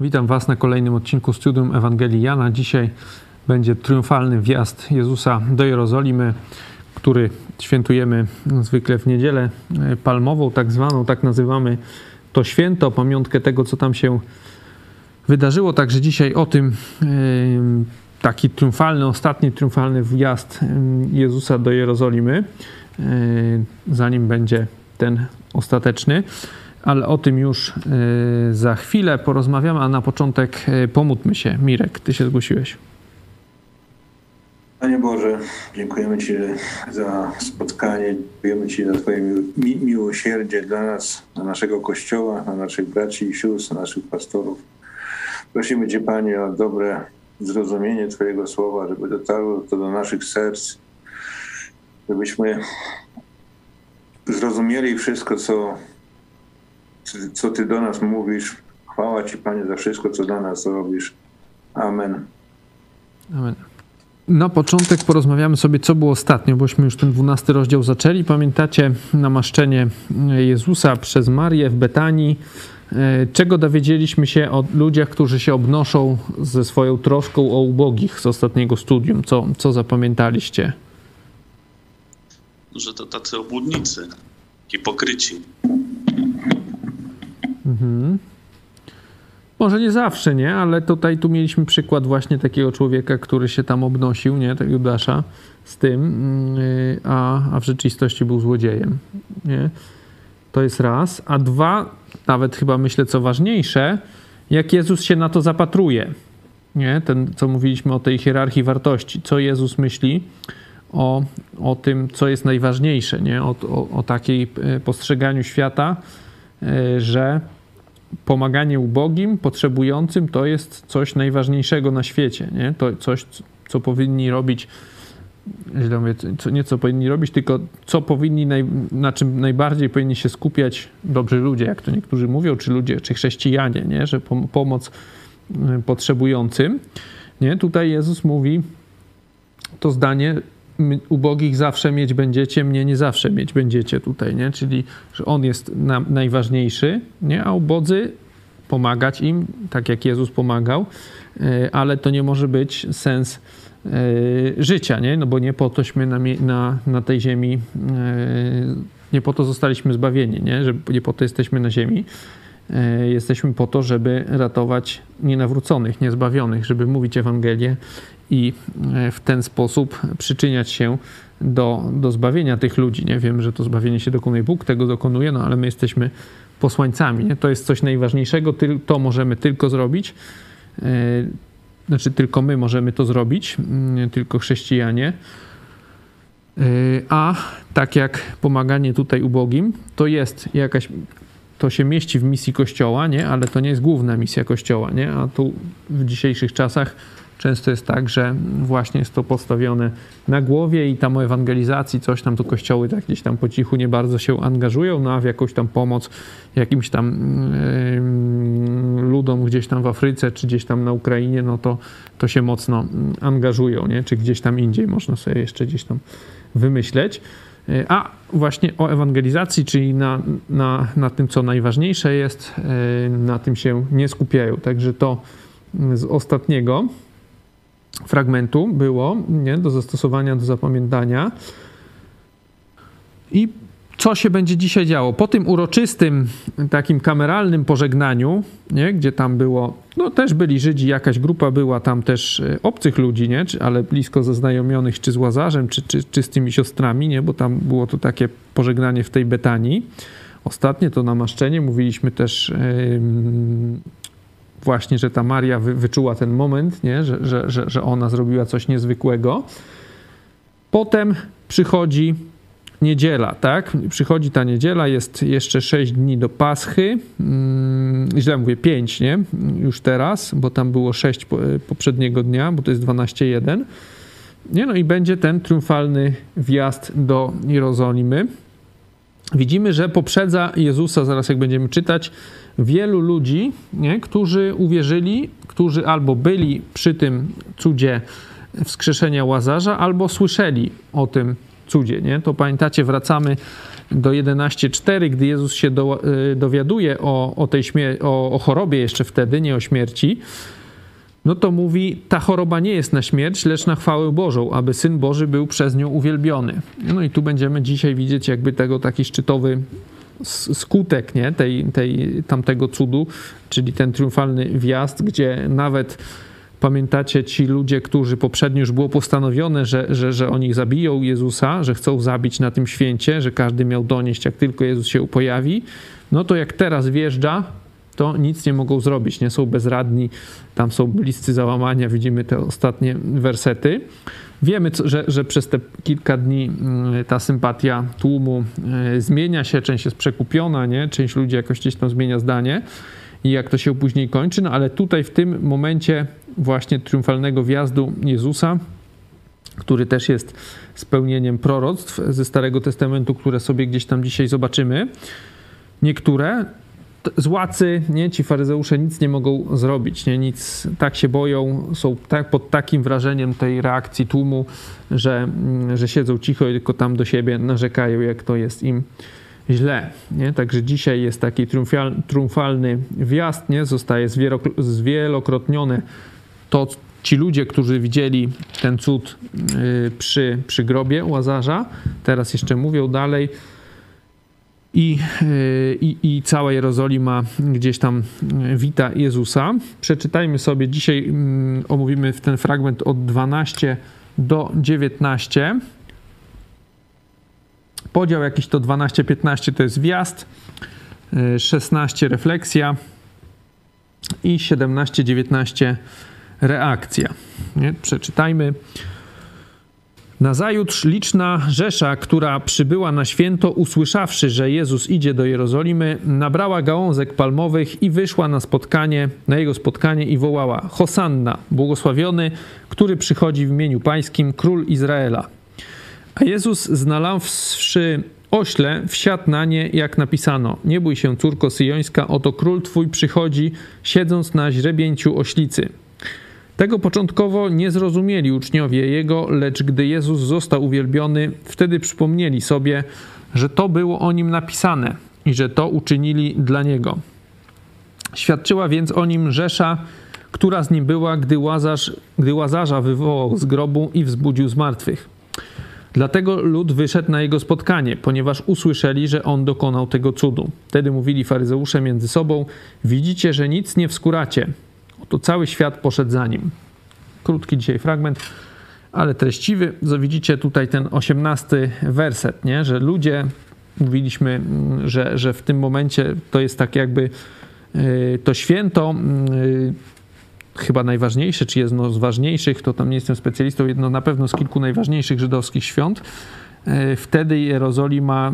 Witam Was na kolejnym odcinku Studium Ewangelii Jana. Dzisiaj będzie triumfalny wjazd Jezusa do Jerozolimy, który świętujemy zwykle w niedzielę palmową, tak zwaną, tak nazywamy to święto, pamiątkę tego, co tam się wydarzyło. Także dzisiaj o tym taki triumfalny, ostatni triumfalny wjazd Jezusa do Jerozolimy, zanim będzie ten ostateczny ale o tym już y, za chwilę porozmawiamy, a na początek y, pomódlmy się. Mirek, ty się zgłosiłeś. Panie Boże, dziękujemy Ci za spotkanie, dziękujemy Ci za Twoje mi miłosierdzie dla nas, dla naszego Kościoła, dla naszych braci i sióstr, naszych pastorów. Prosimy Cię, Panie, o dobre zrozumienie Twojego słowa, żeby dotarło to do naszych serc, żebyśmy zrozumieli wszystko, co co Ty do nas mówisz. Chwała Ci, Panie, za wszystko, co dla nas robisz. Amen. Amen. Na początek porozmawiamy sobie, co było ostatnio, bośmy już ten dwunasty rozdział zaczęli. Pamiętacie namaszczenie Jezusa przez Marię w Betanii? E, czego dowiedzieliśmy się o ludziach, którzy się obnoszą ze swoją troską o ubogich z ostatniego studium? Co, co zapamiętaliście? Że to tacy obłudnicy, hipokryci. Mhm. Może nie zawsze, nie? Ale tutaj tu mieliśmy przykład właśnie takiego człowieka, który się tam obnosił, nie? Tak Judasza z tym, yy, a, a w rzeczywistości był złodziejem, nie? To jest raz. A dwa, nawet chyba myślę, co ważniejsze, jak Jezus się na to zapatruje, nie? Ten, co mówiliśmy o tej hierarchii wartości. Co Jezus myśli o, o tym, co jest najważniejsze, nie? O, o, o takiej e, postrzeganiu świata, yy, że pomaganie ubogim, potrzebującym to jest coś najważniejszego na świecie. Nie? To coś, co powinni robić, źle mówię, co, nie co powinni robić, tylko co powinni, naj, na czym najbardziej powinni się skupiać dobrzy ludzie, jak to niektórzy mówią, czy ludzie, czy chrześcijanie, nie? że pom pomoc y, potrzebującym. Nie? Tutaj Jezus mówi to zdanie, ubogich zawsze mieć będziecie, mnie nie zawsze mieć będziecie tutaj, nie? Czyli, że On jest na, najważniejszy, nie? A ubodzy pomagać im, tak jak Jezus pomagał, e, ale to nie może być sens e, życia, nie? No bo nie po tośmy na, na, na tej ziemi, e, nie po to zostaliśmy zbawieni, nie? Że nie po to jesteśmy na ziemi. Jesteśmy po to, żeby ratować nienawróconych, niezbawionych, żeby mówić Ewangelię i e, w ten sposób przyczyniać się do, do zbawienia tych ludzi. Nie wiem, że to zbawienie się dokonuje Bóg, tego dokonuje, no ale my jesteśmy posłańcami. Nie? To jest coś najważniejszego, to możemy tylko zrobić. E, znaczy, tylko my możemy to zrobić, mm, tylko chrześcijanie. E, a tak jak pomaganie tutaj ubogim, to jest jakaś to się mieści w misji Kościoła, nie? ale to nie jest główna misja Kościoła. Nie? A tu w dzisiejszych czasach często jest tak, że właśnie jest to postawione na głowie i tam o ewangelizacji coś tam, to kościoły tak gdzieś tam po cichu nie bardzo się angażują, no a w jakąś tam pomoc jakimś tam yy, ludom gdzieś tam w Afryce, czy gdzieś tam na Ukrainie, no to, to się mocno angażują, nie? Czy gdzieś tam indziej można sobie jeszcze gdzieś tam wymyśleć. E, a właśnie o ewangelizacji, czyli na, na, na tym, co najważniejsze jest, e, na tym się nie skupiają. Także to z ostatniego fragmentu było nie, do zastosowania, do zapamiętania. I co się będzie dzisiaj działo? Po tym uroczystym, takim kameralnym pożegnaniu, nie, gdzie tam było, no też byli Żydzi, jakaś grupa była tam też e, obcych ludzi, nie, czy, ale blisko zaznajomionych czy z Łazarzem, czy, czy, czy z tymi siostrami, nie, bo tam było to takie pożegnanie w tej Betanii. Ostatnie to namaszczenie, mówiliśmy też właśnie, że ta Maria wy, wyczuła ten moment, nie? Że, że, że, że ona zrobiła coś niezwykłego. Potem przychodzi niedziela, tak? Przychodzi ta niedziela, jest jeszcze 6 dni do Paschy. Hmm, źle mówię, 5, nie? Już teraz, bo tam było 6 poprzedniego dnia, bo to jest 12.1. Nie? No i będzie ten triumfalny wjazd do Jerozolimy. Widzimy, że poprzedza Jezusa, zaraz jak będziemy czytać, wielu ludzi, nie, którzy uwierzyli, którzy albo byli przy tym cudzie wskrzeszenia Łazarza, albo słyszeli o tym cudzie, nie? To pamiętacie, wracamy do 11.4, gdy Jezus się do, y, dowiaduje o, o tej o, o chorobie jeszcze wtedy, nie o śmierci, no to mówi, ta choroba nie jest na śmierć, lecz na chwałę Bożą, aby Syn Boży był przez nią uwielbiony. No i tu będziemy dzisiaj widzieć jakby tego taki szczytowy skutek nie? Tej, tej, tamtego cudu, czyli ten triumfalny wjazd, gdzie nawet pamiętacie ci ludzie, którzy poprzednio już było postanowione, że, że, że oni zabiją Jezusa, że chcą zabić na tym święcie, że każdy miał donieść, jak tylko Jezus się pojawi, no to jak teraz wjeżdża, to nic nie mogą zrobić, nie są bezradni, tam są bliscy załamania, widzimy te ostatnie wersety. Wiemy, że, że przez te kilka dni mm, ta sympatia tłumu e, zmienia się, część jest przekupiona, nie? część ludzi jakoś gdzieś tam zmienia zdanie i jak to się później kończy, no ale tutaj w tym momencie właśnie triumfalnego wjazdu Jezusa, który też jest spełnieniem proroctw ze Starego Testamentu, które sobie gdzieś tam dzisiaj zobaczymy, niektóre złacy, nie, ci faryzeusze nic nie mogą zrobić, nie, nic, tak się boją, są tak, pod takim wrażeniem tej reakcji tłumu, że, mm, że siedzą cicho i tylko tam do siebie narzekają, jak to jest im źle, nie, także dzisiaj jest taki triumfal, triumfalny wjazd, nie, zostaje zwielokrotnione to, ci ludzie, którzy widzieli ten cud y, przy, przy grobie Łazarza, teraz jeszcze mówią dalej, i, y, i, i cała Jerozolima gdzieś tam y, wita Jezusa. Przeczytajmy sobie dzisiaj, mm, omówimy ten fragment od 12 do 19. Podział jakiś to 12-15 to jest wjazd, 16 y, refleksja i 17-19 reakcja. Nie? Przeczytajmy. Nazajutrz liczna rzesza, która przybyła na święto, usłyszawszy, że Jezus idzie do Jerozolimy, nabrała gałązek palmowych i wyszła na spotkanie, na jego spotkanie i wołała: Hosanna, błogosławiony, który przychodzi w imieniu pańskim, król Izraela. A Jezus, znalazłszy ośle, wsiadł na nie, jak napisano: Nie bój się, córko syjońska, oto król twój przychodzi, siedząc na źrebięciu oślicy. Tego początkowo nie zrozumieli uczniowie jego, lecz gdy Jezus został uwielbiony, wtedy przypomnieli sobie, że to było o nim napisane i że to uczynili dla niego. Świadczyła więc o nim Rzesza, która z nim była, gdy, Łazarz, gdy Łazarza wywołał z grobu i wzbudził z martwych. Dlatego lud wyszedł na jego spotkanie, ponieważ usłyszeli, że on dokonał tego cudu. Wtedy mówili faryzeusze między sobą: Widzicie, że nic nie wskuracie to cały świat poszedł za nim. Krótki dzisiaj fragment, ale treściwy. Widzicie tutaj ten osiemnasty werset, nie? że ludzie, mówiliśmy, mm, że, że w tym momencie to jest tak jakby y, to święto, y, chyba najważniejsze, czy jedno z ważniejszych, to tam nie jestem specjalistą, jedno na pewno z kilku najważniejszych żydowskich świąt. Y, wtedy Jerozolima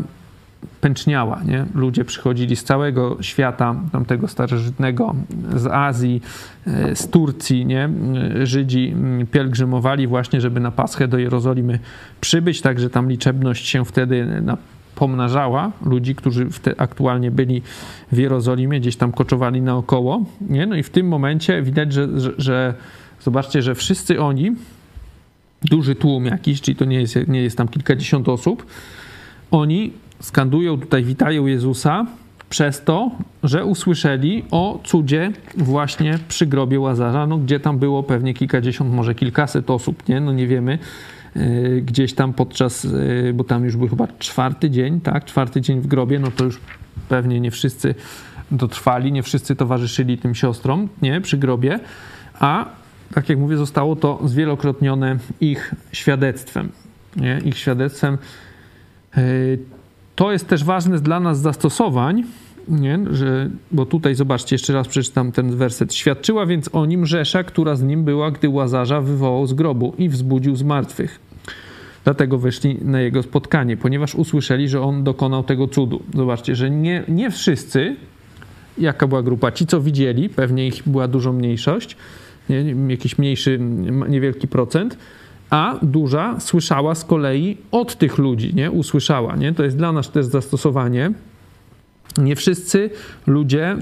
pęczniała. Nie? Ludzie przychodzili z całego świata, tamtego starożytnego, z Azji, e, z Turcji. Nie? Żydzi mm, pielgrzymowali właśnie, żeby na Paschę do Jerozolimy przybyć, także tam liczebność się wtedy pomnażała ludzi, którzy aktualnie byli w Jerozolimie, gdzieś tam koczowali naokoło. Nie? No i w tym momencie widać, że, że, że zobaczcie, że wszyscy oni, duży tłum jakiś, czyli to nie jest, nie jest tam kilkadziesiąt osób, oni skandują tutaj, witają Jezusa przez to, że usłyszeli o cudzie właśnie przy grobie Łazarza, no, gdzie tam było pewnie kilkadziesiąt, może kilkaset osób, nie? No nie wiemy. Yy, gdzieś tam podczas, yy, bo tam już był chyba czwarty dzień, tak? Czwarty dzień w grobie, no to już pewnie nie wszyscy dotrwali, nie wszyscy towarzyszyli tym siostrom, nie? Przy grobie, a tak jak mówię, zostało to zwielokrotnione ich świadectwem, nie? Ich świadectwem yy, to jest też ważne dla nas zastosowań, nie? Że, bo tutaj zobaczcie, jeszcze raz przeczytam ten werset. Świadczyła więc o nim Rzesza, która z nim była, gdy Łazarza wywołał z grobu i wzbudził z martwych. Dlatego weszli na jego spotkanie, ponieważ usłyszeli, że on dokonał tego cudu. Zobaczcie, że nie, nie wszyscy, jaka była grupa, ci co widzieli, pewnie ich była dużo mniejszość, nie? jakiś mniejszy, niewielki procent, a duża słyszała z kolei od tych ludzi, nie? Usłyszała, nie? To jest dla nas też zastosowanie. Nie wszyscy ludzie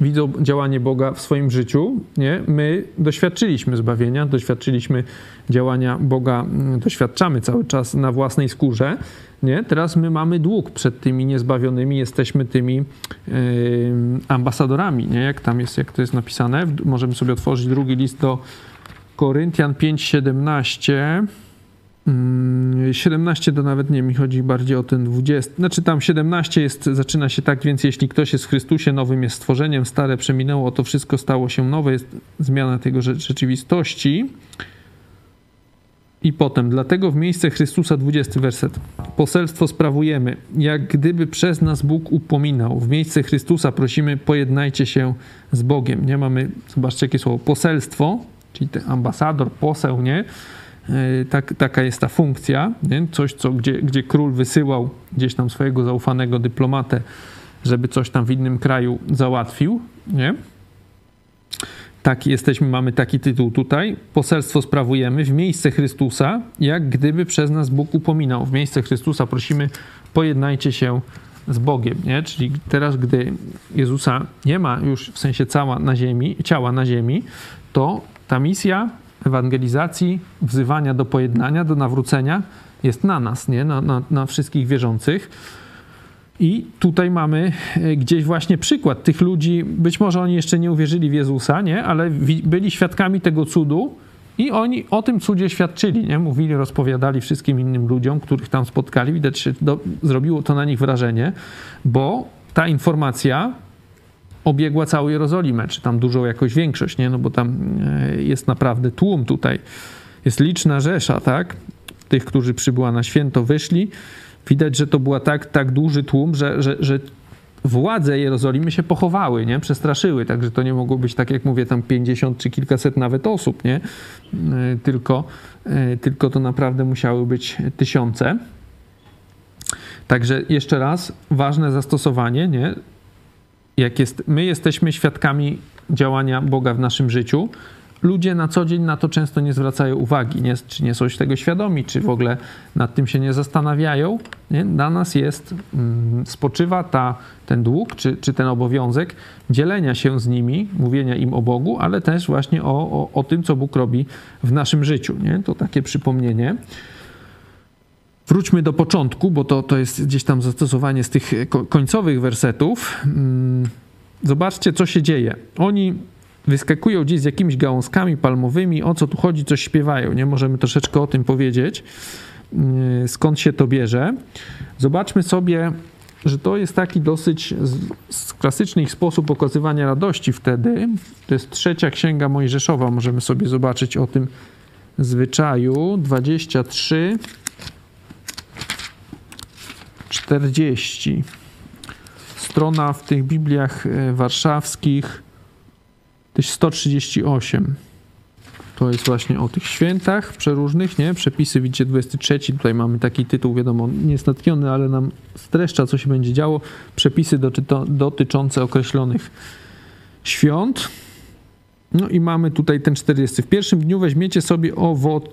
widzą działanie Boga w swoim życiu, nie? my doświadczyliśmy zbawienia, doświadczyliśmy działania Boga, mm, doświadczamy cały czas na własnej skórze. Nie? Teraz my mamy dług przed tymi niezbawionymi, jesteśmy tymi yy, ambasadorami, nie? jak tam jest, jak to jest napisane. Możemy sobie otworzyć drugi list do Koryntian 5:17. 17 mm, to nawet nie mi chodzi bardziej o ten 20. Znaczy tam 17 jest, zaczyna się tak, więc jeśli ktoś jest w Chrystusie, nowym jest stworzeniem, stare przeminęło, to wszystko stało się nowe, jest zmiana tego rzeczywistości. I potem, dlatego w miejsce Chrystusa, 20 werset. Poselstwo sprawujemy, jak gdyby przez nas Bóg upominał. W miejsce Chrystusa prosimy, pojednajcie się z Bogiem. Nie mamy, zobaczcie jakie słowo, poselstwo, czyli ambasador, poseł, nie? E, tak, taka jest ta funkcja, nie? coś, co, gdzie, gdzie król wysyłał gdzieś tam swojego zaufanego dyplomatę, żeby coś tam w innym kraju załatwił. Nie? Tak, jesteśmy, mamy taki tytuł tutaj. Poselstwo sprawujemy w miejsce Chrystusa, jak gdyby przez nas Bóg upominał. W miejsce Chrystusa prosimy, pojednajcie się z Bogiem, nie? Czyli teraz, gdy Jezusa nie ma już w sensie cała na ziemi, ciała na ziemi, to ta misja ewangelizacji, wzywania do pojednania, do nawrócenia jest na nas, nie? Na, na, na wszystkich wierzących. I tutaj mamy e, gdzieś właśnie przykład tych ludzi, być może oni jeszcze nie uwierzyli w Jezusa, nie? ale byli świadkami tego cudu i oni o tym cudzie świadczyli, nie? mówili, rozpowiadali wszystkim innym ludziom, których tam spotkali. Widać, że do, zrobiło to na nich wrażenie, bo ta informacja obiegła całą Jerozolimę, czy tam dużą jakoś większość, nie? No bo tam e, jest naprawdę tłum tutaj. Jest liczna rzesza, tak? Tych, którzy przybyła na święto, wyszli. Widać, że to była tak, tak duży tłum, że, że, że władze Jerozolimy się pochowały, nie? Przestraszyły, także to nie mogło być, tak jak mówię, tam 50 czy kilkaset nawet osób, nie? E, tylko, e, tylko to naprawdę musiały być tysiące. Także jeszcze raz, ważne zastosowanie, nie? Jak jest, my jesteśmy świadkami działania Boga w naszym życiu, ludzie na co dzień na to często nie zwracają uwagi, nie, czy nie są tego świadomi, czy w ogóle nad tym się nie zastanawiają. Nie? Dla nas jest, mm, spoczywa ta, ten dług, czy, czy ten obowiązek dzielenia się z nimi, mówienia im o Bogu, ale też właśnie o, o, o tym, co Bóg robi w naszym życiu. Nie? To takie przypomnienie. Wróćmy do początku, bo to, to jest gdzieś tam zastosowanie z tych końcowych wersetów. Mm, zobaczcie, co się dzieje. Oni wyskakują gdzieś z jakimiś gałązkami palmowymi, o co tu chodzi, coś śpiewają. Nie możemy troszeczkę o tym powiedzieć, mm, skąd się to bierze. Zobaczmy sobie, że to jest taki dosyć klasyczny ich sposób okazywania radości wtedy. To jest trzecia księga Mojżeszowa. Możemy sobie zobaczyć o tym zwyczaju. 23 40. Strona w tych Bibliach e, warszawskich to jest 138. To jest właśnie o tych świętach przeróżnych, nie? Przepisy, widzicie, 23. Tutaj mamy taki tytuł, wiadomo, niestatkiony, ale nam streszcza, co się będzie działo. Przepisy dotyczące określonych świąt. No i mamy tutaj ten 40. W pierwszym dniu weźmiecie sobie owoc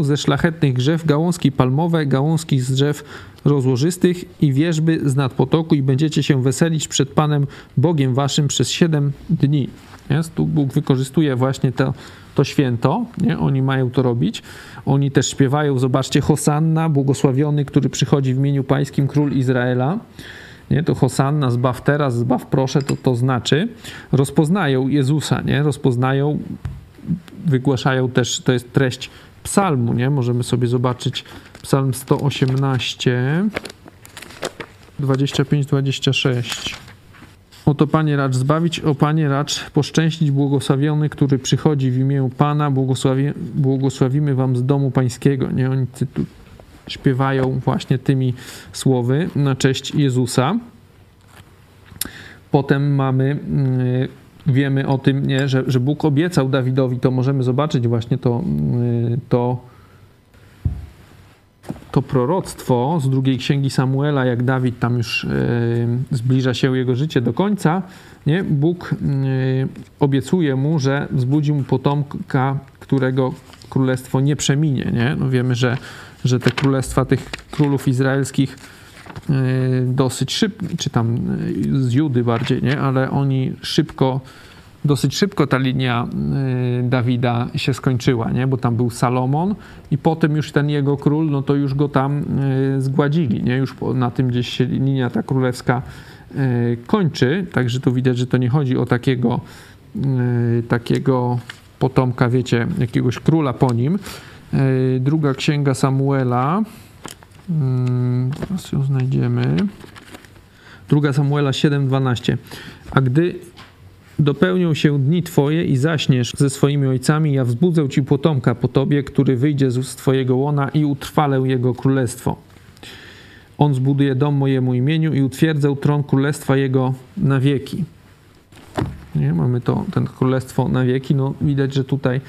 ze szlachetnych drzew, gałązki palmowe, gałązki z drzew rozłożystych i wierzby z nadpotoku i będziecie się weselić przed Panem Bogiem waszym przez siedem dni. Jest? Tu Bóg wykorzystuje właśnie to, to święto, nie? oni mają to robić. Oni też śpiewają, zobaczcie, Hosanna, błogosławiony, który przychodzi w imieniu pańskim, król Izraela. Nie? To Hosanna, zbaw teraz, zbaw proszę, to to znaczy. Rozpoznają Jezusa, nie? rozpoznają, wygłaszają też, to jest treść psalmu, nie? Możemy sobie zobaczyć psalm 118, 25-26. Oto Panie racz zbawić, o Panie racz poszczęścić błogosławiony, który przychodzi w imię Pana, błogosławi, błogosławimy Wam z domu Pańskiego. Nie? Oni tu śpiewają właśnie tymi słowy na cześć Jezusa. Potem mamy mm, wiemy o tym, nie, że, że Bóg obiecał Dawidowi, to możemy zobaczyć właśnie to, y, to, to proroctwo z drugiej księgi Samuela, jak Dawid tam już y, zbliża się jego życie do końca, nie? Bóg y, obiecuje mu, że wzbudzi mu potomka, którego królestwo nie przeminie. Nie? No wiemy, że, że te królestwa tych królów izraelskich dosyć szybko, czy tam z Judy bardziej, nie? Ale oni szybko dosyć szybko ta linia y, Dawida się skończyła, nie? bo tam był Salomon i potem już ten jego król, no to już go tam y, zgładzili, nie? już na tym gdzieś się linia ta królewska y, kończy, także tu widać, że to nie chodzi o takiego takiego potomka, wiecie, jakiegoś króla po nim. Druga księga Samuela, teraz ją znajdziemy. Druga Samuela 7:12. A gdy dopełnią się dni Twoje i zaśniesz ze swoimi ojcami, ja wzbudzę Ci potomka po Tobie, który wyjdzie z Twojego łona i utrwalę Jego królestwo. On zbuduje dom mojemu imieniu i utwierdzę tron królestwa Jego na wieki. Nie? Mamy to, ten królestwo na wieki. No, widać, że tutaj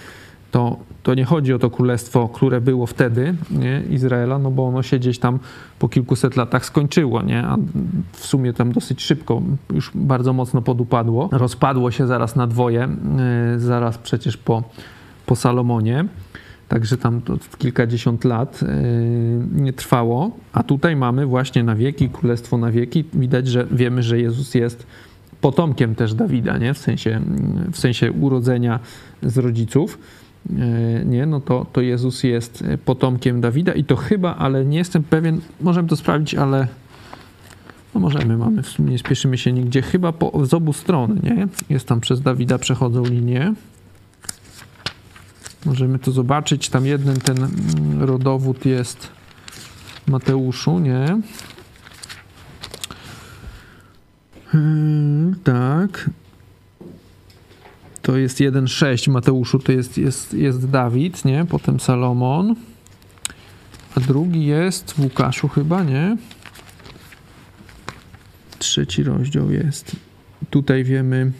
to, to nie chodzi o to królestwo, które było wtedy nie, Izraela, no bo ono się gdzieś tam po kilkuset latach skończyło, nie? a w sumie tam dosyć szybko już bardzo mocno podupadło. Rozpadło się zaraz na dwoje, yy, zaraz przecież po, po Salomonie. Także tam to kilkadziesiąt lat yy, nie trwało, a tutaj mamy właśnie na wieki, królestwo na wieki. Widać, że wiemy, że Jezus jest potomkiem też Dawida, nie? W sensie, w sensie urodzenia z rodziców. E, nie, no to, to Jezus jest e, potomkiem Dawida i to chyba, ale nie jestem pewien, możemy to sprawdzić, ale no możemy, mamy, w sumie nie spieszymy się nigdzie, chyba po, z obu stron, nie? Jest tam przez Dawida przechodzą linie. Możemy to zobaczyć, tam jeden ten mm, rodowód jest Mateuszu, nie? Hmm, tak, to jest 1,6 Mateuszu, to jest, jest, jest Dawid, nie? Potem Salomon. A drugi jest w Łukaszu chyba, nie? Trzeci rozdział jest. Tutaj wiemy,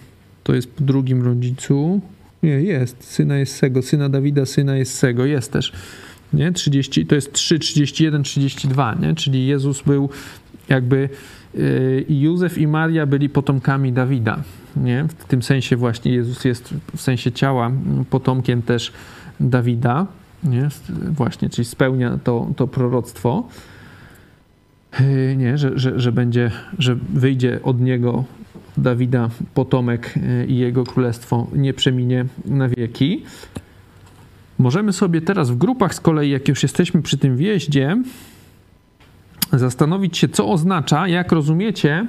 to jest po drugim rodzicu. Nie, jest. Syna jest Sego, syna Dawida, syna jest Sego. Jest też. Nie? 30, to jest 3, 31, 32, nie? Czyli Jezus był jakby yy, i Józef i Maria byli potomkami Dawida nie? W tym sensie właśnie Jezus jest w sensie ciała potomkiem też Dawida, nie? Właśnie, czyli spełnia to, to proroctwo, yy, nie? Że, że, że będzie, że wyjdzie od niego Dawida potomek yy, i jego królestwo nie przeminie na wieki. Możemy sobie teraz w grupach z kolei, jak już jesteśmy przy tym wjeździe, zastanowić się, co oznacza, jak rozumiecie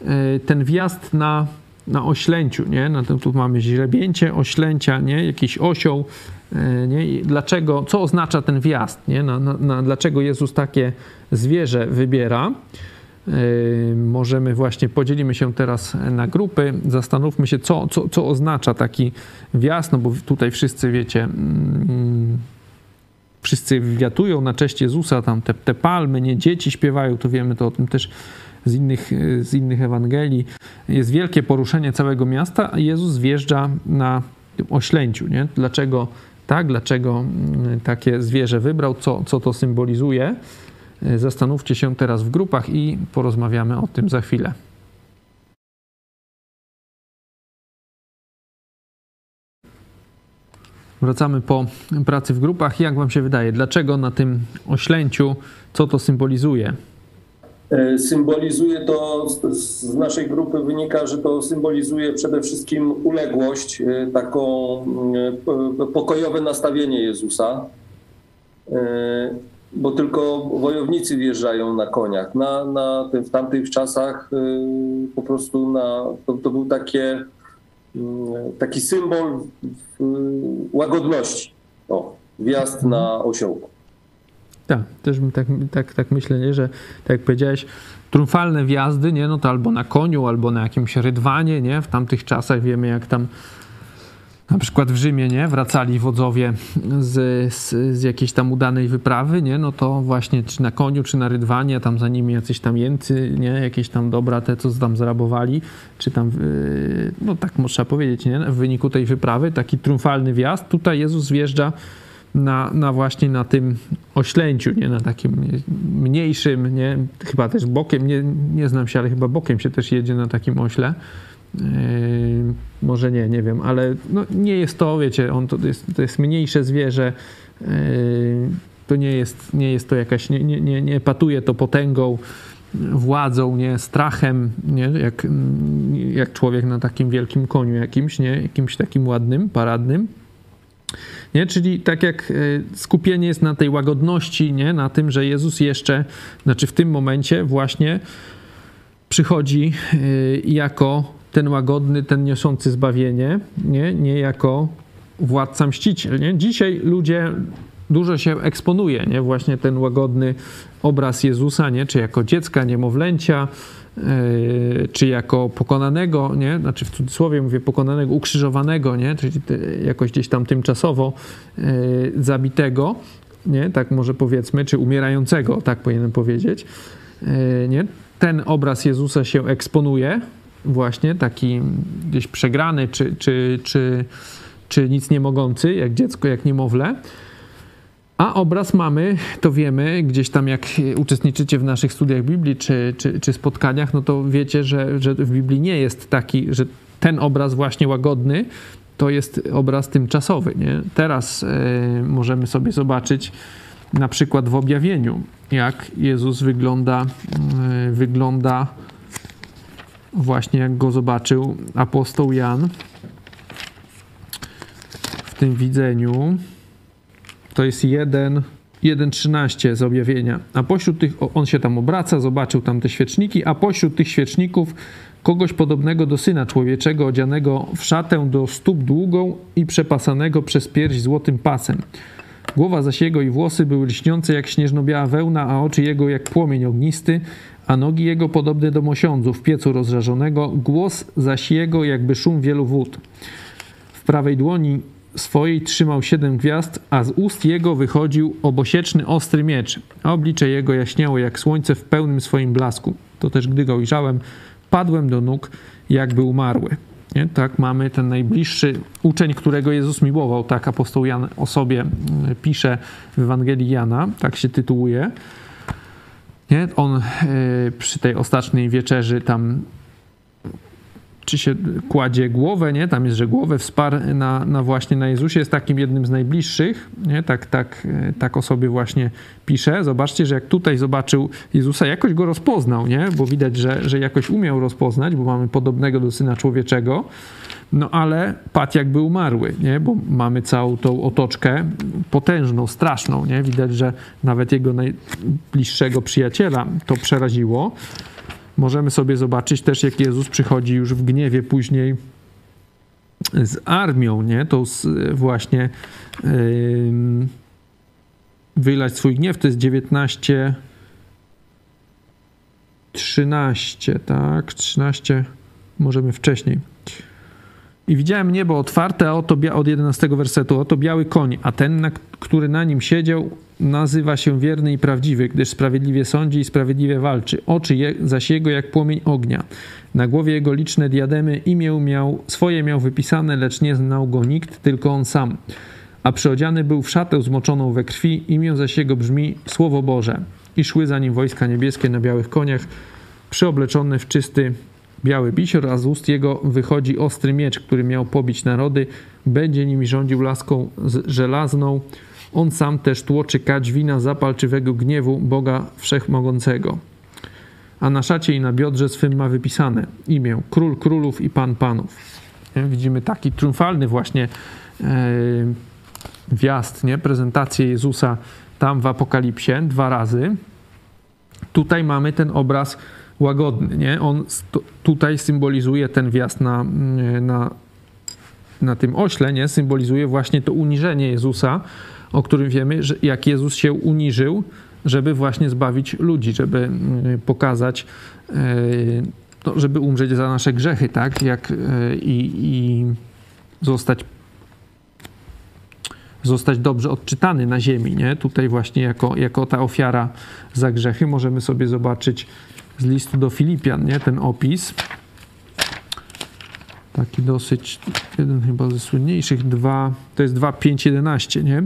yy, ten wjazd na na oślęciu, nie? No to tu mamy źrebięcie oślęcia, nie? Jakiś osioł, e, nie? dlaczego, co oznacza ten wjazd, nie? Na, na, na, dlaczego Jezus takie zwierzę wybiera? Yy, możemy właśnie, podzielimy się teraz na grupy, zastanówmy się, co, co, co oznacza taki wjazd, no bo tutaj wszyscy wiecie, mm, wszyscy wiatują na cześć Jezusa, tam te, te palmy, nie dzieci śpiewają, to wiemy to o tym też z innych, z innych Ewangelii. Jest wielkie poruszenie całego miasta, a Jezus wjeżdża na oślęciu. Nie? Dlaczego tak? Dlaczego mm, takie zwierzę wybrał? Co, co to symbolizuje? Zastanówcie się teraz w grupach i porozmawiamy o tym za chwilę. Wracamy po pracy w grupach. Jak Wam się wydaje, dlaczego na tym oślęciu, co to symbolizuje? E, symbolizuje to, z naszej grupy wynika, że to symbolizuje przede wszystkim uległość, e, taką e, pokojowe nastawienie Jezusa, bo tylko wojownicy wjeżdżają na koniach. Na, na, w tamtych czasach po prostu na, to, to był takie, taki symbol łagodności. O, wjazd na osiołku. Tak, też bym tak, tak, tak myślę, nie? że tak jak powiedziałeś, triumfalne wjazdy, nie? No to albo na koniu, albo na jakimś rydwanie, nie? W tamtych czasach wiemy, jak tam na przykład w Rzymie, nie? Wracali wodzowie z, z, z, jakiejś tam udanej wyprawy, nie? No to właśnie czy na koniu, czy na rydwanie, tam za nimi jacyś tam jęcy, nie? Jakieś tam dobra, te co tam zrabowali, czy tam, yy, no tak można powiedzieć, nie? W wyniku tej wyprawy, taki triumfalny wjazd. Tutaj Jezus wjeżdża na, na właśnie na tym oślęciu, nie na takim mniejszym, nie, chyba też bokiem, nie, nie znam się, ale chyba bokiem się też jedzie na takim ośle. Yy, może nie, nie wiem, ale no, nie jest to, wiecie, on to jest, to jest mniejsze zwierzę. Yy, to nie jest, nie jest to jakaś, nie, nie, nie, nie patuje to potęgą, władzą, nie, strachem, nie, jak, jak człowiek na takim wielkim koniu jakimś, nie, jakimś takim ładnym, paradnym. Nie? Czyli tak jak e, skupienie jest na tej łagodności, nie? na tym, że Jezus jeszcze, znaczy w tym momencie właśnie przychodzi e, jako ten łagodny, ten niosący zbawienie, nie, nie jako władca mściciel. Nie? Dzisiaj ludzie dużo się eksponuje, nie? Właśnie ten łagodny obraz Jezusa, nie? Czy jako dziecka, niemowlęcia, czy jako pokonanego, nie? Znaczy w cudzysłowie mówię pokonanego, ukrzyżowanego, nie? Czyli jakoś gdzieś tam tymczasowo yy, zabitego, nie? Tak może powiedzmy, czy umierającego, tak powinienem powiedzieć, yy, nie? Ten obraz Jezusa się eksponuje, właśnie taki gdzieś przegrany, czy, czy, czy, czy nic nie mogący, jak dziecko, jak niemowlę. A obraz mamy, to wiemy, gdzieś tam jak uczestniczycie w naszych studiach Biblii czy, czy, czy spotkaniach, no to wiecie, że, że w Biblii nie jest taki, że ten obraz właśnie łagodny to jest obraz tymczasowy. Nie? Teraz y, możemy sobie zobaczyć na przykład w objawieniu, jak Jezus wygląda, y, wygląda właśnie jak go zobaczył apostoł Jan w tym widzeniu. To jest 1, 1.13 z objawienia. A pośród tych, on się tam obraca, zobaczył tam te świeczniki, a pośród tych świeczników kogoś podobnego do syna człowieczego, odzianego w szatę do stóp długą i przepasanego przez pierś złotym pasem. Głowa zaś jego i włosy były lśniące jak śnieżno-biała wełna, a oczy jego jak płomień ognisty, a nogi jego podobne do mosiądzu w piecu rozżarzonego, głos zaś jego jakby szum wielu wód. W prawej dłoni swojej trzymał siedem gwiazd, a z ust jego wychodził obosieczny, ostry miecz, a oblicze jego jaśniało jak słońce w pełnym swoim blasku. To też gdy go ujrzałem, padłem do nóg, jakby umarły. Nie? Tak mamy ten najbliższy uczeń, którego Jezus miłował, tak apostoł Jan o sobie mm, pisze w Ewangelii Jana, tak się tytułuje. Nie? On e, przy tej ostatniej wieczerzy tam czy się kładzie głowę, nie? Tam jest, że głowę wsparł na, na właśnie na Jezusie, jest takim jednym z najbliższych, nie? Tak, tak, e, tak o sobie właśnie pisze. Zobaczcie, że jak tutaj zobaczył Jezusa, jakoś go rozpoznał, nie? Bo widać, że, że jakoś umiał rozpoznać, bo mamy podobnego do Syna Człowieczego, no ale padł jakby umarły, nie? Bo mamy całą tą otoczkę potężną, straszną, nie? Widać, że nawet jego najbliższego przyjaciela to przeraziło możemy sobie zobaczyć też, jak Jezus przychodzi już w gniewie później z armią, nie? To właśnie yy, wylać swój gniew, to jest 19 13, tak? 13 możemy wcześniej. I widziałem niebo otwarte, a oto od 11 wersetu, oto biały koń, a ten, na, który na nim siedział, nazywa się wierny i prawdziwy, gdyż sprawiedliwie sądzi i sprawiedliwie walczy. Oczy je, zaś jego jak płomień ognia. Na głowie jego liczne diademy, imię miał, swoje miał wypisane, lecz nie znał go nikt, tylko on sam. A przyodziany był w szatę zmoczoną we krwi, imię zaś jego brzmi Słowo Boże. I szły za nim wojska niebieskie na białych koniach, przyobleczone w czysty biały bisior, a z ust jego wychodzi ostry miecz, który miał pobić narody, będzie nimi rządził laską żelazną. On sam też tłoczy kać wina zapalczywego gniewu Boga Wszechmogącego. A na szacie i na biodrze swym ma wypisane imię Król Królów i Pan Panów. Widzimy taki triumfalny właśnie e, wjazd, nie? prezentację Jezusa tam w Apokalipsie dwa razy. Tutaj mamy ten obraz łagodny. Nie? On tutaj symbolizuje ten wjazd na, na, na tym ośle, nie? symbolizuje właśnie to uniżenie Jezusa, o którym wiemy, że jak Jezus się uniżył, żeby właśnie zbawić ludzi, żeby mm, pokazać, e, no, żeby umrzeć za nasze grzechy, tak? Jak, e, i, i zostać zostać dobrze odczytany na ziemi, nie? Tutaj właśnie jako, jako ta ofiara za grzechy możemy sobie zobaczyć z listu do Filipian, nie? Ten opis. Taki dosyć, jeden chyba ze słynniejszych, dwa, to jest 2, 5, 11, nie?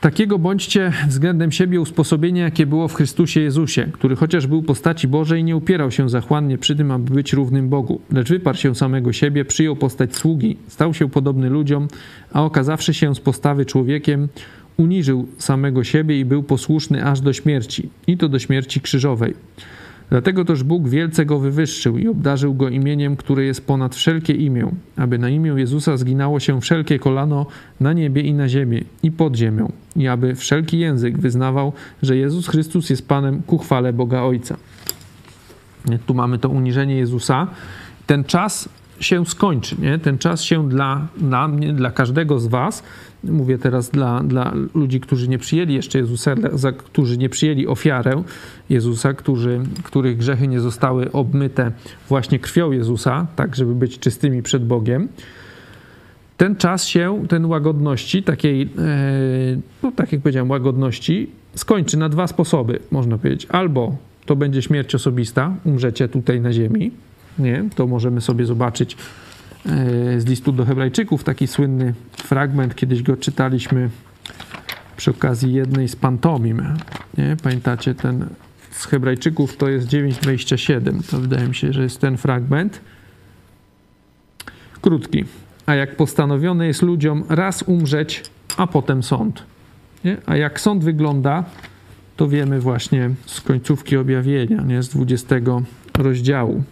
Takiego bądźcie względem siebie usposobienie, jakie było w Chrystusie Jezusie, który chociaż był postaci Bożej, nie upierał się zachłannie przy tym, aby być równym Bogu, lecz wyparł się samego siebie, przyjął postać sługi, stał się podobny ludziom, a okazawszy się z postawy człowiekiem, uniżył samego siebie i był posłuszny aż do śmierci, i to do śmierci krzyżowej. Dlatego też Bóg wielce go wywyższył i obdarzył go imieniem, które jest ponad wszelkie imię, aby na imię Jezusa zginało się wszelkie kolano na niebie i na ziemię i pod ziemią, i aby wszelki język wyznawał, że Jezus Chrystus jest Panem ku chwale Boga Ojca. Tu mamy to uniżenie Jezusa. Ten czas się skończy, nie? Ten czas się dla, dla mnie, dla każdego z was, mówię teraz dla, dla ludzi, którzy nie przyjęli jeszcze Jezusa, za, którzy nie przyjęli ofiarę Jezusa, którzy, których grzechy nie zostały obmyte właśnie krwią Jezusa, tak żeby być czystymi przed Bogiem. Ten czas się, ten łagodności, takiej, e, no tak jak powiedziałem, łagodności, skończy na dwa sposoby, można powiedzieć. Albo to będzie śmierć osobista, umrzecie tutaj na ziemi, nie? To możemy sobie zobaczyć e, z listu do Hebrajczyków taki słynny fragment, kiedyś go czytaliśmy przy okazji jednej z pantomim. Nie? Pamiętacie ten z Hebrajczyków to jest 9:27. To wydaje mi się, że jest ten fragment. Krótki. A jak postanowione jest ludziom raz umrzeć, a potem sąd. Nie? A jak sąd wygląda, to wiemy właśnie z końcówki objawienia, nie? z 20 rozdziału.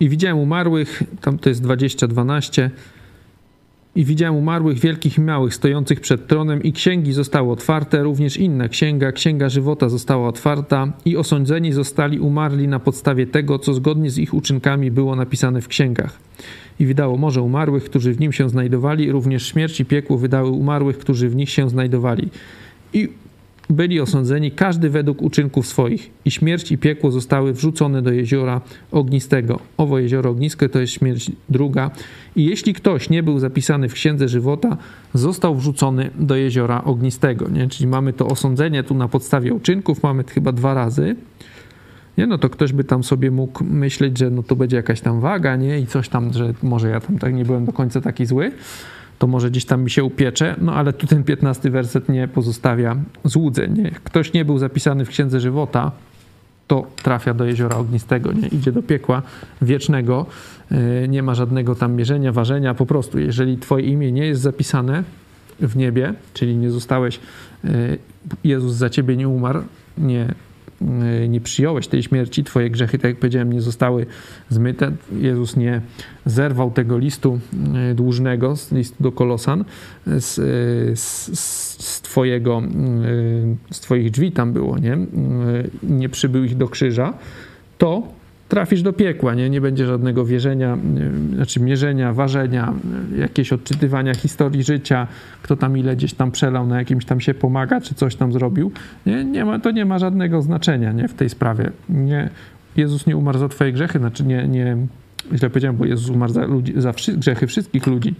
I widziałem umarłych, tam to jest 2012, i widziałem umarłych wielkich i małych stojących przed tronem i księgi zostały otwarte, również inna księga, księga żywota została otwarta i osądzeni zostali umarli na podstawie tego, co zgodnie z ich uczynkami było napisane w księgach. I wydało morze umarłych, którzy w nim się znajdowali, również śmierć i piekło wydały umarłych, którzy w nich się znajdowali. I byli osądzeni każdy według uczynków swoich i śmierć i piekło zostały wrzucone do jeziora ognistego. Owo jezioro ognisko to jest śmierć druga i jeśli ktoś nie był zapisany w księdze żywota, został wrzucony do jeziora ognistego. Nie? Czyli mamy to osądzenie tu na podstawie uczynków, mamy chyba dwa razy. Nie, no to ktoś by tam sobie mógł myśleć, że no to będzie jakaś tam waga, nie? I coś tam, że może ja tam tak nie byłem do końca taki zły to może gdzieś tam mi się upiecze, no ale tu ten 15 werset nie pozostawia złudzeń. Nie? Ktoś nie był zapisany w Księdze Żywota, to trafia do jeziora ognistego, nie? idzie do piekła wiecznego, e, nie ma żadnego tam mierzenia, ważenia, po prostu jeżeli twoje imię nie jest zapisane w niebie, czyli nie zostałeś, e, Jezus za ciebie nie umarł, nie nie przyjąłeś tej śmierci, twoje grzechy, tak jak powiedziałem, nie zostały zmyte. Jezus nie zerwał tego listu y, dłużnego, listu do Kolosan, z, y, z, z, twojego, z twoich drzwi tam było, nie? Nie przybył ich do krzyża, to trafisz do piekła, nie? Nie będzie żadnego wierzenia, znaczy mierzenia, ważenia, jakieś odczytywania historii życia, kto tam ile gdzieś tam przelał, na jakimś tam się pomaga, czy coś tam zrobił. Nie, nie ma, to nie ma żadnego znaczenia, nie? W tej sprawie. Nie, Jezus nie umarł za twoje grzechy, znaczy nie, nie źle powiedziałem, bo Jezus umarł za, ludzi, za wszy, grzechy wszystkich ludzi,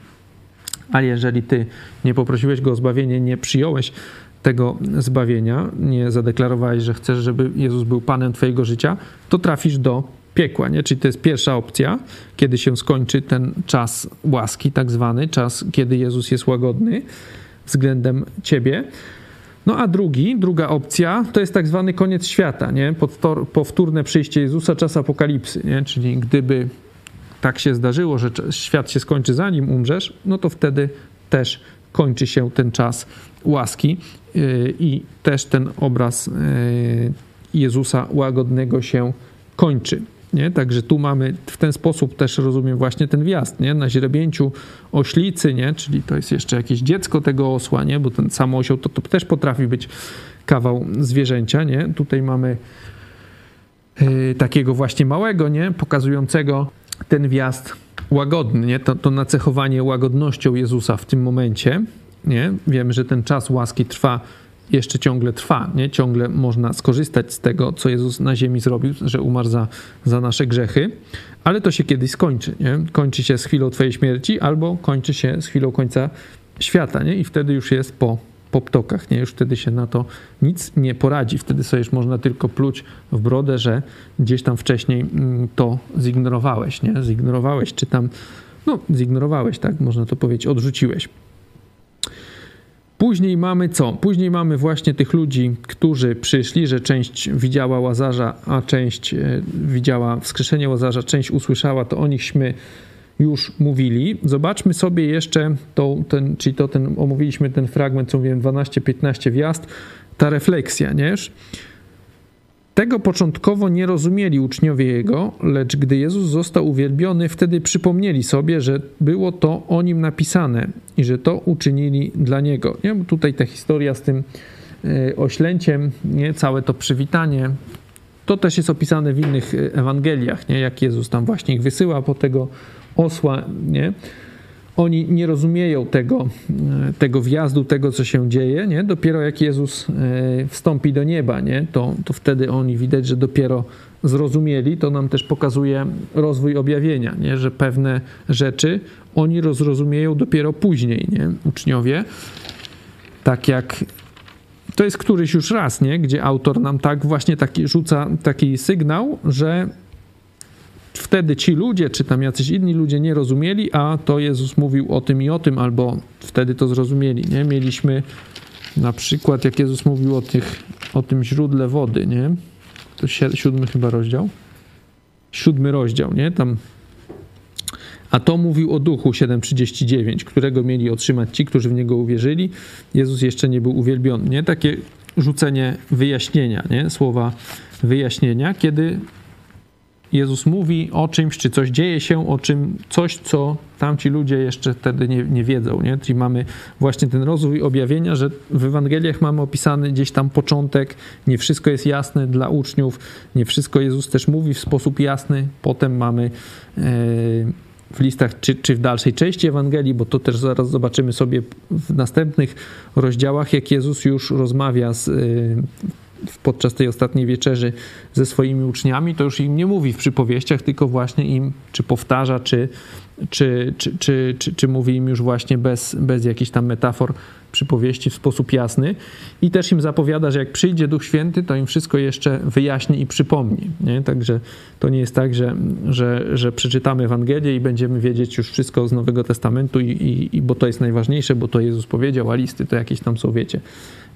ale jeżeli ty nie poprosiłeś Go o zbawienie, nie przyjąłeś tego zbawienia, nie zadeklarowałeś, że chcesz, żeby Jezus był Panem Twojego życia, to trafisz do piekła, nie? Czyli to jest pierwsza opcja, kiedy się skończy ten czas łaski, tak zwany, czas, kiedy Jezus jest łagodny względem ciebie. No a drugi, druga opcja to jest tak zwany koniec świata, nie? Powtórne przyjście Jezusa, czas apokalipsy, nie? Czyli gdyby tak się zdarzyło, że świat się skończy zanim umrzesz, no to wtedy też kończy się ten czas łaski yy, i też ten obraz yy, Jezusa łagodnego się kończy. Nie? Także tu mamy w ten sposób też rozumiem właśnie ten wjazd, nie? Na źrebięciu oślicy, nie? Czyli to jest jeszcze jakieś dziecko tego osła, nie? Bo ten sam osioł to, to też potrafi być kawał zwierzęcia, nie? Tutaj mamy yy, takiego właśnie małego, nie? Pokazującego ten wjazd łagodny, nie? To, to nacechowanie łagodnością Jezusa w tym momencie, nie? Wiemy, że ten czas łaski trwa jeszcze ciągle trwa, nie? ciągle można skorzystać z tego, co Jezus na ziemi zrobił, że umarł za, za nasze grzechy, ale to się kiedyś skończy. Nie? Kończy się z chwilą Twojej śmierci albo kończy się z chwilą końca świata nie? i wtedy już jest po, po ptokach. Nie? Już wtedy się na to nic nie poradzi. Wtedy sobie już można tylko pluć w brodę, że gdzieś tam wcześniej mm, to zignorowałeś. Nie? Zignorowałeś, czy tam, no zignorowałeś, tak można to powiedzieć, odrzuciłeś. Później mamy co? Później mamy właśnie tych ludzi, którzy przyszli, że część widziała Łazarza, a część e, widziała wskrzeszenie Łazarza, część usłyszała, to o nichśmy już mówili. Zobaczmy sobie jeszcze, to, ten, czyli to ten, omówiliśmy ten fragment, co mówiłem, 12-15 wjazd, ta refleksja, nie? Tego początkowo nie rozumieli uczniowie Jego, lecz gdy Jezus został uwielbiony, wtedy przypomnieli sobie, że było to o Nim napisane i że to uczynili dla Niego. Nie? Bo tutaj ta historia z tym e, oślęciem, nie? całe to przywitanie, to też jest opisane w innych e, Ewangeliach, nie? jak Jezus tam właśnie ich wysyła po tego osła, nie? Oni nie rozumieją tego, e, tego wjazdu, tego, co się dzieje, nie? Dopiero jak Jezus e, wstąpi do nieba, nie? To, to wtedy oni widać, że dopiero zrozumieli. To nam też pokazuje rozwój objawienia, nie? Że pewne rzeczy oni rozrozumieją dopiero później, nie? Uczniowie. Tak jak to jest któryś już raz, nie? Gdzie autor nam tak właśnie taki rzuca taki sygnał, że wtedy ci ludzie, czy tam jacyś inni ludzie nie rozumieli, a to Jezus mówił o tym i o tym, albo wtedy to zrozumieli, nie? Mieliśmy na przykład, jak Jezus mówił o, tych, o tym źródle wody, nie? To siódmy chyba rozdział. Siódmy rozdział, nie? Tam a to mówił o duchu 7:39, którego mieli otrzymać ci, którzy w niego uwierzyli. Jezus jeszcze nie był uwielbiony. Nie? Takie rzucenie wyjaśnienia, nie? słowa wyjaśnienia, kiedy Jezus mówi o czymś, czy coś dzieje się, o czym coś, co tamci ludzie jeszcze wtedy nie, nie wiedzą. Nie? Czyli mamy właśnie ten rozwój objawienia, że w Ewangeliach mamy opisany gdzieś tam początek, nie wszystko jest jasne dla uczniów, nie wszystko Jezus też mówi w sposób jasny. Potem mamy e, w listach, czy, czy w dalszej części Ewangelii, bo to też zaraz zobaczymy sobie w następnych rozdziałach, jak Jezus już rozmawia z e, podczas tej ostatniej wieczerzy ze swoimi uczniami, to już im nie mówi w przypowieściach, tylko właśnie im czy powtarza, czy, czy, czy, czy, czy, czy mówi im już właśnie bez, bez jakichś tam metafor przypowieści w sposób jasny i też im zapowiada, że jak przyjdzie Duch Święty, to im wszystko jeszcze wyjaśni i przypomni. Nie? Także to nie jest tak, że, że, że przeczytamy Ewangelię i będziemy wiedzieć już wszystko z Nowego Testamentu, i, i, i bo to jest najważniejsze, bo to Jezus powiedział, a listy to jakieś tam są, wiecie,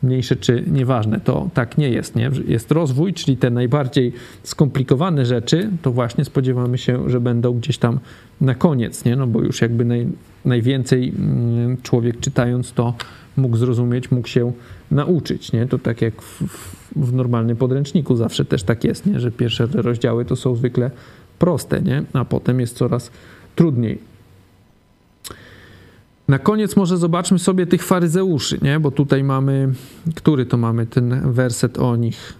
mniejsze czy nieważne. To tak nie jest. Nie? Jest rozwój, czyli te najbardziej skomplikowane rzeczy, to właśnie spodziewamy się, że będą gdzieś tam na koniec, nie? no bo już jakby naj, najwięcej mm, człowiek czytając to mógł zrozumieć, mógł się nauczyć. Nie? To tak jak w, w normalnym podręczniku zawsze też tak jest, nie? że pierwsze rozdziały to są zwykle proste, nie? a potem jest coraz trudniej. Na koniec może zobaczmy sobie tych faryzeuszy, nie? bo tutaj mamy, który to mamy ten werset o nich?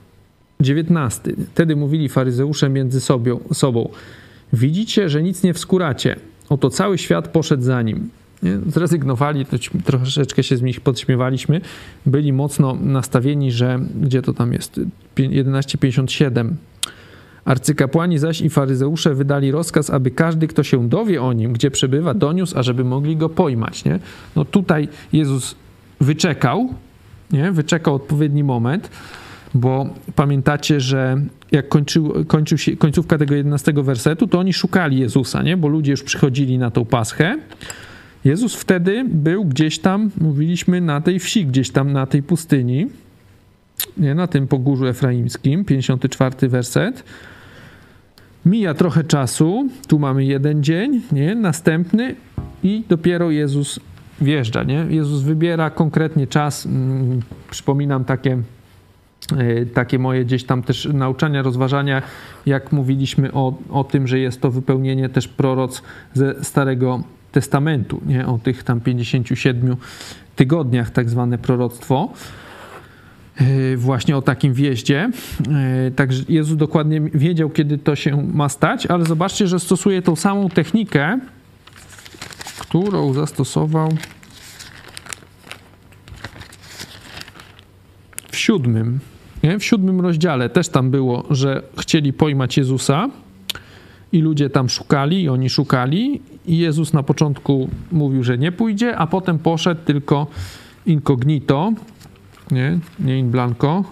19. Wtedy mówili faryzeusze między sobą, sobą. Widzicie, że nic nie wskuracie. Oto cały świat poszedł za nim. Nie? Zrezygnowali, troszeczkę się z nich podśmiewaliśmy. Byli mocno nastawieni, że gdzie to tam jest? 11,57 Arcykapłani zaś i faryzeusze wydali rozkaz, aby każdy, kto się dowie o nim, gdzie przebywa, doniósł, ażeby mogli go pojmać. Nie? No tutaj Jezus wyczekał, nie? wyczekał odpowiedni moment, bo pamiętacie, że jak kończył, kończył się, końcówka tego 11 wersetu, to oni szukali Jezusa, nie? bo ludzie już przychodzili na tą paschę. Jezus wtedy był gdzieś tam, mówiliśmy, na tej wsi, gdzieś tam na tej pustyni, nie? na tym pogórzu efraimskim, 54 werset. Mija trochę czasu, tu mamy jeden dzień, nie? następny i dopiero Jezus wjeżdża. Nie? Jezus wybiera konkretnie czas. Mm, przypominam takie, takie moje gdzieś tam też nauczania, rozważania, jak mówiliśmy o, o tym, że jest to wypełnienie też proroc ze Starego Testamentu, nie? o tych tam 57 tygodniach, tak zwane proroctwo. E, właśnie o takim wjeździe. E, także Jezus dokładnie wiedział, kiedy to się ma stać, ale zobaczcie, że stosuje tą samą technikę, którą zastosował w siódmym. Nie? W siódmym rozdziale też tam było, że chcieli pojmać Jezusa i ludzie tam szukali, i oni szukali, i Jezus na początku mówił, że nie pójdzie, a potem poszedł tylko incognito, nie, nie in blanco.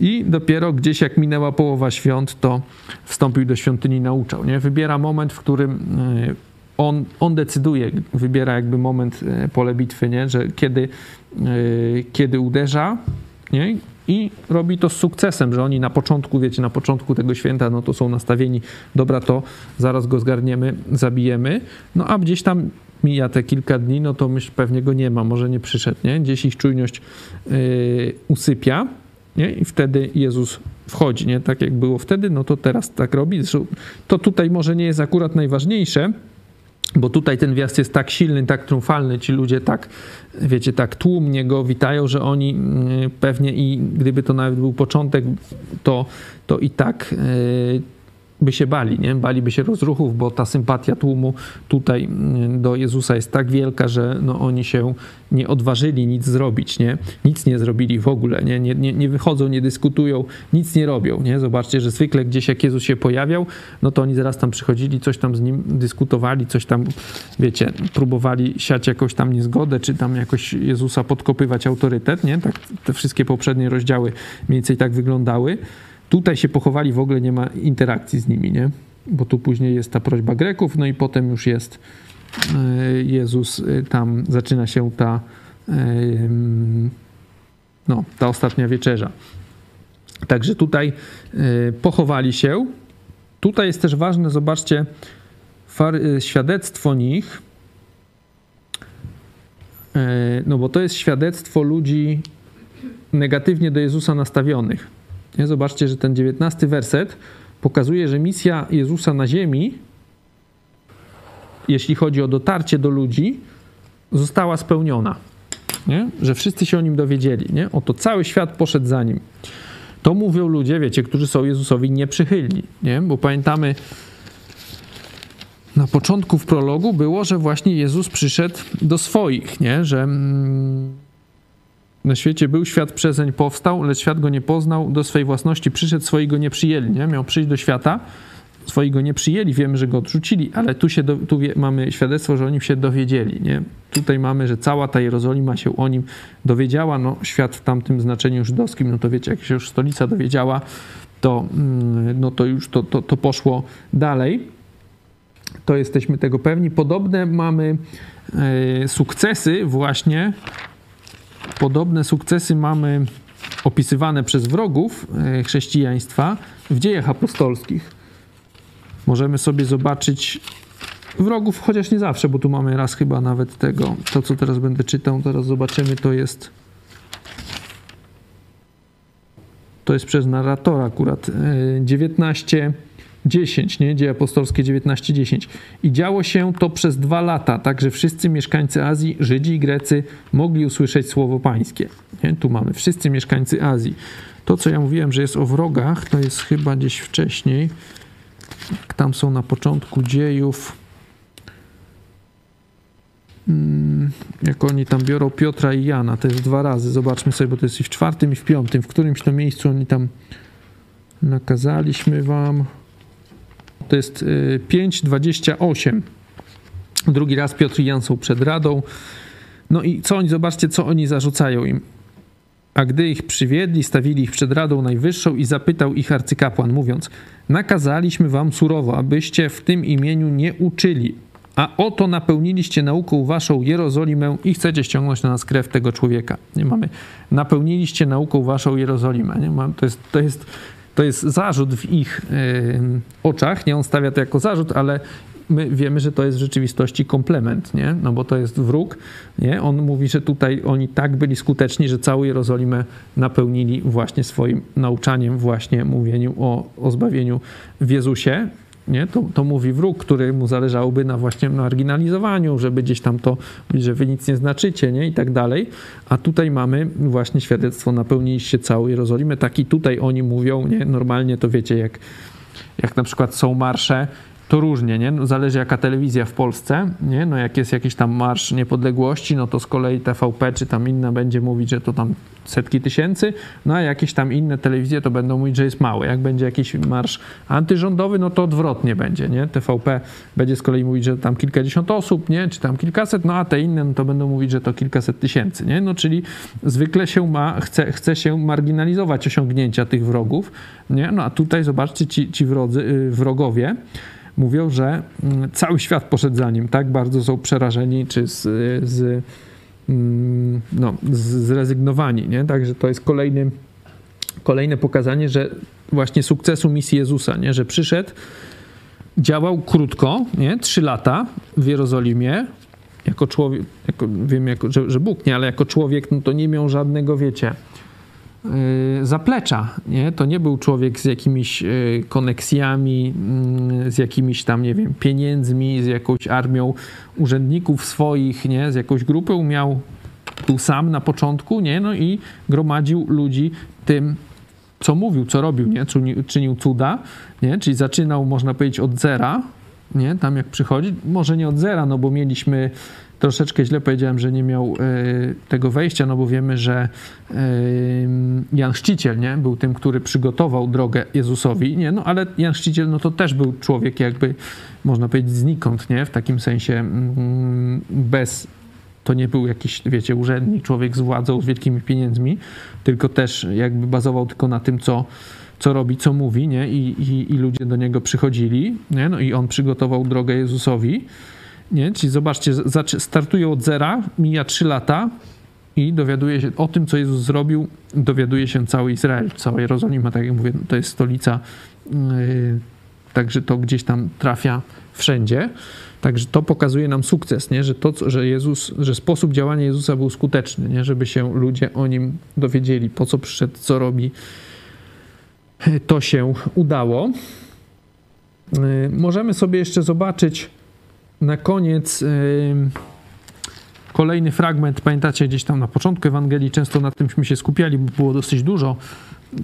I dopiero gdzieś jak minęła połowa świąt, to wstąpił do świątyni i nauczał. Nie? Wybiera moment, w którym e, on, on decyduje, wybiera jakby moment e, pole bitwy, nie? że kiedy, e, kiedy uderza, nie? I robi to z sukcesem, że oni na początku, wiecie, na początku tego święta, no to są nastawieni, dobra, to zaraz go zgarniemy, zabijemy, no a gdzieś tam mija te kilka dni, no to myśl, pewnie go nie ma, może nie przyszedł, nie? Gdzieś ich czujność yy, usypia, nie? I wtedy Jezus wchodzi, nie? Tak jak było wtedy, no to teraz tak robi. To tutaj może nie jest akurat najważniejsze, bo tutaj ten wjazd jest tak silny, tak triumfalny, ci ludzie tak, wiecie, tak tłumnie go witają, że oni mm, pewnie i gdyby to nawet był początek, to, to i tak yy, by się bali, nie? Baliby się rozruchów, bo ta sympatia tłumu tutaj mm, do Jezusa jest tak wielka, że no oni się nie odważyli nic zrobić, nie? Nic nie zrobili w ogóle, nie? Nie, nie, nie wychodzą, nie dyskutują, nic nie robią, nie? Zobaczcie, że zwykle gdzieś jak Jezus się pojawiał, no to oni zaraz tam przychodzili, coś tam z nim dyskutowali, coś tam, wiecie, próbowali siać jakąś tam niezgodę, czy tam jakoś Jezusa podkopywać autorytet, nie? Tak te wszystkie poprzednie rozdziały mniej więcej tak wyglądały. Tutaj się pochowali, w ogóle nie ma interakcji z nimi, nie? Bo tu później jest ta prośba Greków, no i potem już jest e, Jezus, e, tam zaczyna się ta, e, no, ta ostatnia wieczerza. Także tutaj pochowali się. Tutaj jest też ważne, zobaczcie, świadectwo nich, no bo to jest świadectwo ludzi negatywnie do Jezusa nastawionych. Nie? Zobaczcie, że ten dziewiętnasty werset pokazuje, że misja Jezusa na ziemi, jeśli chodzi o dotarcie do ludzi, została spełniona. Nie? Że wszyscy się o nim dowiedzieli. Nie? Oto cały świat poszedł za nim. To mówią ludzie, wiecie, którzy są Jezusowi nieprzychylni. Nie? Bo pamiętamy, na początku w prologu było, że właśnie Jezus przyszedł do swoich, nie? że. Mm, na świecie był, świat przezeń powstał, lecz świat go nie poznał, do swej własności przyszedł, swoi go nie przyjęli, nie? Miał przyjść do świata, swoi go nie przyjęli, wiemy, że go odrzucili, ale tu, się do, tu wie, mamy świadectwo, że oni się dowiedzieli, nie? Tutaj mamy, że cała ta Jerozolima się o nim dowiedziała, no świat w tamtym znaczeniu żydowskim, no to wiecie, jak się już stolica dowiedziała, to, mm, no to już to, to, to poszło dalej. To jesteśmy tego pewni. Podobne mamy e, sukcesy właśnie Podobne sukcesy mamy opisywane przez wrogów e, chrześcijaństwa w dziejach apostolskich. Możemy sobie zobaczyć wrogów, chociaż nie zawsze, bo tu mamy raz chyba nawet tego, to co teraz będę czytał, teraz zobaczymy, to jest to jest przez narratora akurat. 19 e, 10, nie? Dzieje apostolskie 19:10. I działo się to przez dwa lata, tak że wszyscy mieszkańcy Azji, Żydzi i Grecy mogli usłyszeć słowo pańskie. Nie? Tu mamy wszyscy mieszkańcy Azji. To, co ja mówiłem, że jest o wrogach, to jest chyba gdzieś wcześniej. Tam są na początku dziejów. Hmm, jak oni tam biorą Piotra i Jana, to jest dwa razy. Zobaczmy sobie, bo to jest i w czwartym, i w piątym. W którymś to miejscu oni tam nakazaliśmy wam. To jest 5,28. Y, Drugi raz Piotr i Jan są przed radą. No i co oni, zobaczcie, co oni zarzucają im. A gdy ich przywiedli, stawili ich przed Radą Najwyższą i zapytał ich arcykapłan, mówiąc: Nakazaliśmy wam surowo, abyście w tym imieniu nie uczyli, a oto napełniliście nauką waszą Jerozolimę i chcecie ściągnąć na nas krew tego człowieka. Nie mamy. Napełniliście nauką waszą Jerozolimę. Nie? To, jest, to jest to jest zarzut w ich oczach, nie on stawia to jako zarzut, ale my wiemy, że to jest w rzeczywistości komplement, nie? No bo to jest wróg, nie? On mówi, że tutaj oni tak byli skuteczni, że całą Jerozolimę napełnili właśnie swoim nauczaniem, właśnie mówieniu o, o zbawieniu w Jezusie nie? To, to mówi wróg, który mu zależałoby na właśnie marginalizowaniu, żeby gdzieś tam to, że wy nic nie znaczycie, nie? I tak dalej. A tutaj mamy właśnie świadectwo, napełniliście całą Jerozolimę. Tak i tutaj oni mówią, nie? Normalnie to wiecie, jak, jak na przykład są marsze, to różnie, nie? No, zależy jaka telewizja w Polsce, nie? No jak jest jakiś tam marsz niepodległości, no to z kolei TVP czy tam inna będzie mówić, że to tam setki tysięcy, no a jakieś tam inne telewizje to będą mówić, że jest mały. Jak będzie jakiś marsz antyrządowy, no to odwrotnie będzie, nie? TVP będzie z kolei mówić, że tam kilkadziesiąt osób, nie? Czy tam kilkaset, no a te inne no to będą mówić, że to kilkaset tysięcy, nie? No czyli zwykle się ma, chce, chce się marginalizować osiągnięcia tych wrogów, nie? No a tutaj zobaczcie, ci, ci wrodzy, y, wrogowie, mówią, że mm, cały świat poszedł za nim, tak bardzo są przerażeni czy z, z, mm, no, zrezygnowani, nie? Także to jest kolejny kolejne pokazanie, że właśnie sukcesu misji Jezusa, nie? że przyszedł, działał krótko, nie? trzy lata w Jerozolimie, jako człowiek, jako, wiem, jako, że, że Bóg, nie, ale jako człowiek, no to nie miał żadnego, wiecie, zaplecza, nie? To nie był człowiek z jakimiś yy, koneksjami, yy, z jakimiś tam, nie wiem, pieniędzmi, z jakąś armią urzędników swoich, nie? Z jakąś grupą miał, był sam na początku, nie? No i gromadził ludzi tym, co mówił, co robił, nie? Czynił, czynił cuda, nie? Czyli zaczynał, można powiedzieć, od zera, nie? Tam jak przychodzi, może nie od zera, no bo mieliśmy troszeczkę źle powiedziałem, że nie miał y, tego wejścia, no bo wiemy, że y, Jan Chrzciciel, nie? Był tym, który przygotował drogę Jezusowi, nie? No ale Jan Chrzciciel, no to też był człowiek jakby, można powiedzieć, znikąd, nie? W takim sensie mm, bez to nie był jakiś, wiecie, urzędnik, człowiek z władzą, z wielkimi pieniędzmi, tylko też jakby bazował tylko na tym, co, co robi, co mówi, nie? I, i, I ludzie do niego przychodzili, nie? No i on przygotował drogę Jezusowi, nie? Czyli zobaczcie, startuje od zera, mija trzy lata i dowiaduje się o tym, co Jezus zrobił, dowiaduje się cały Izrael, cała Jerozolima, tak jak mówię, to jest stolica, yy, także to gdzieś tam trafia wszędzie. Także to pokazuje nam sukces, nie? Że, to, że, Jezus, że sposób działania Jezusa był skuteczny, nie? żeby się ludzie o nim dowiedzieli, po co przyszedł, co robi. To się udało. Yy, możemy sobie jeszcze zobaczyć na koniec yy, kolejny fragment. Pamiętacie, gdzieś tam na początku Ewangelii często nad tymśmy się skupiali, bo było dosyć dużo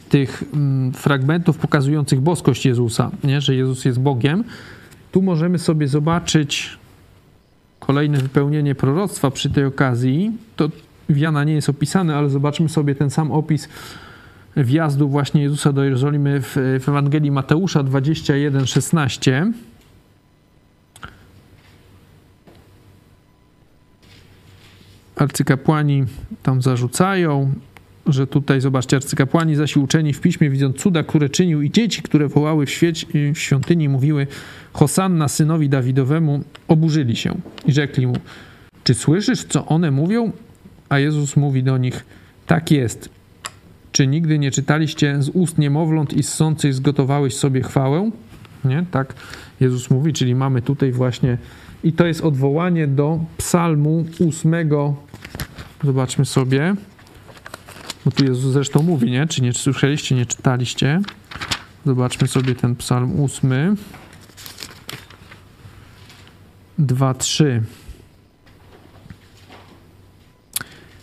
tych mm, fragmentów pokazujących boskość Jezusa, nie? że Jezus jest Bogiem. Tu możemy sobie zobaczyć kolejne wypełnienie proroctwa przy tej okazji. To w Jana nie jest opisane, ale zobaczmy sobie ten sam opis wjazdu właśnie Jezusa do Jerozolimy w, w Ewangelii Mateusza 21, Arcykapłani tam zarzucają, że tutaj, zobaczcie, arcykapłani zaś uczeni w piśmie, widząc cuda, które czynił i dzieci, które wołały w, świeć, w świątyni, mówiły Hosanna synowi Dawidowemu, oburzyli się i rzekli mu, czy słyszysz, co one mówią? A Jezus mówi do nich, tak jest. Czy nigdy nie czytaliście z ust niemowląt i ssących zgotowałeś sobie chwałę? Nie? Tak Jezus mówi, czyli mamy tutaj właśnie i to jest odwołanie do psalmu ósmego. Zobaczmy sobie. Bo tu Jezus zresztą mówi, nie? Czy nie słyszeliście, nie czytaliście? Zobaczmy sobie ten psalm ósmy. 2, 3.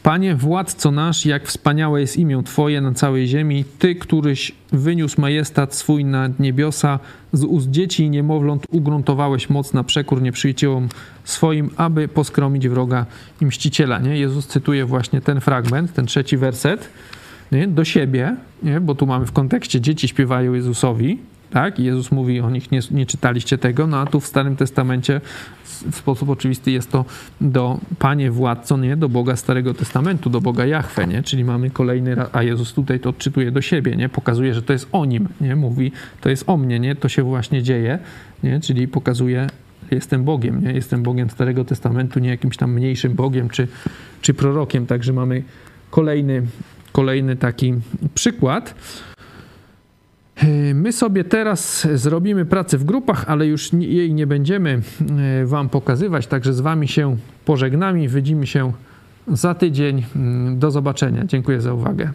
Panie, władco nasz, jak wspaniałe jest imię Twoje na całej ziemi, Ty, któryś wyniósł majestat swój nad niebiosa, z ust dzieci i niemowląt ugruntowałeś moc na przekór nieprzyjaciołom swoim, aby poskromić wroga i mściciela. Nie? Jezus cytuje właśnie ten fragment, ten trzeci werset, nie? do siebie, nie? bo tu mamy w kontekście dzieci śpiewają Jezusowi, tak? Jezus mówi o nich, nie, nie czytaliście tego, no a tu w Starym Testamencie w sposób oczywisty jest to do Panie władco, nie? Do Boga Starego Testamentu, do Boga Jahwe, nie? Czyli mamy kolejny raz, a Jezus tutaj to odczytuje do siebie, nie? Pokazuje, że to jest o Nim, nie? Mówi, to jest o mnie, nie? To się właśnie dzieje, nie? Czyli pokazuje, jestem Bogiem, nie? Jestem Bogiem Starego Testamentu, nie jakimś tam mniejszym Bogiem czy, czy prorokiem, także mamy kolejny, kolejny taki przykład. My sobie teraz zrobimy pracę w grupach, ale już jej nie będziemy e, Wam pokazywać, także z Wami się pożegnamy. Widzimy się za tydzień. Do zobaczenia. Dziękuję za uwagę.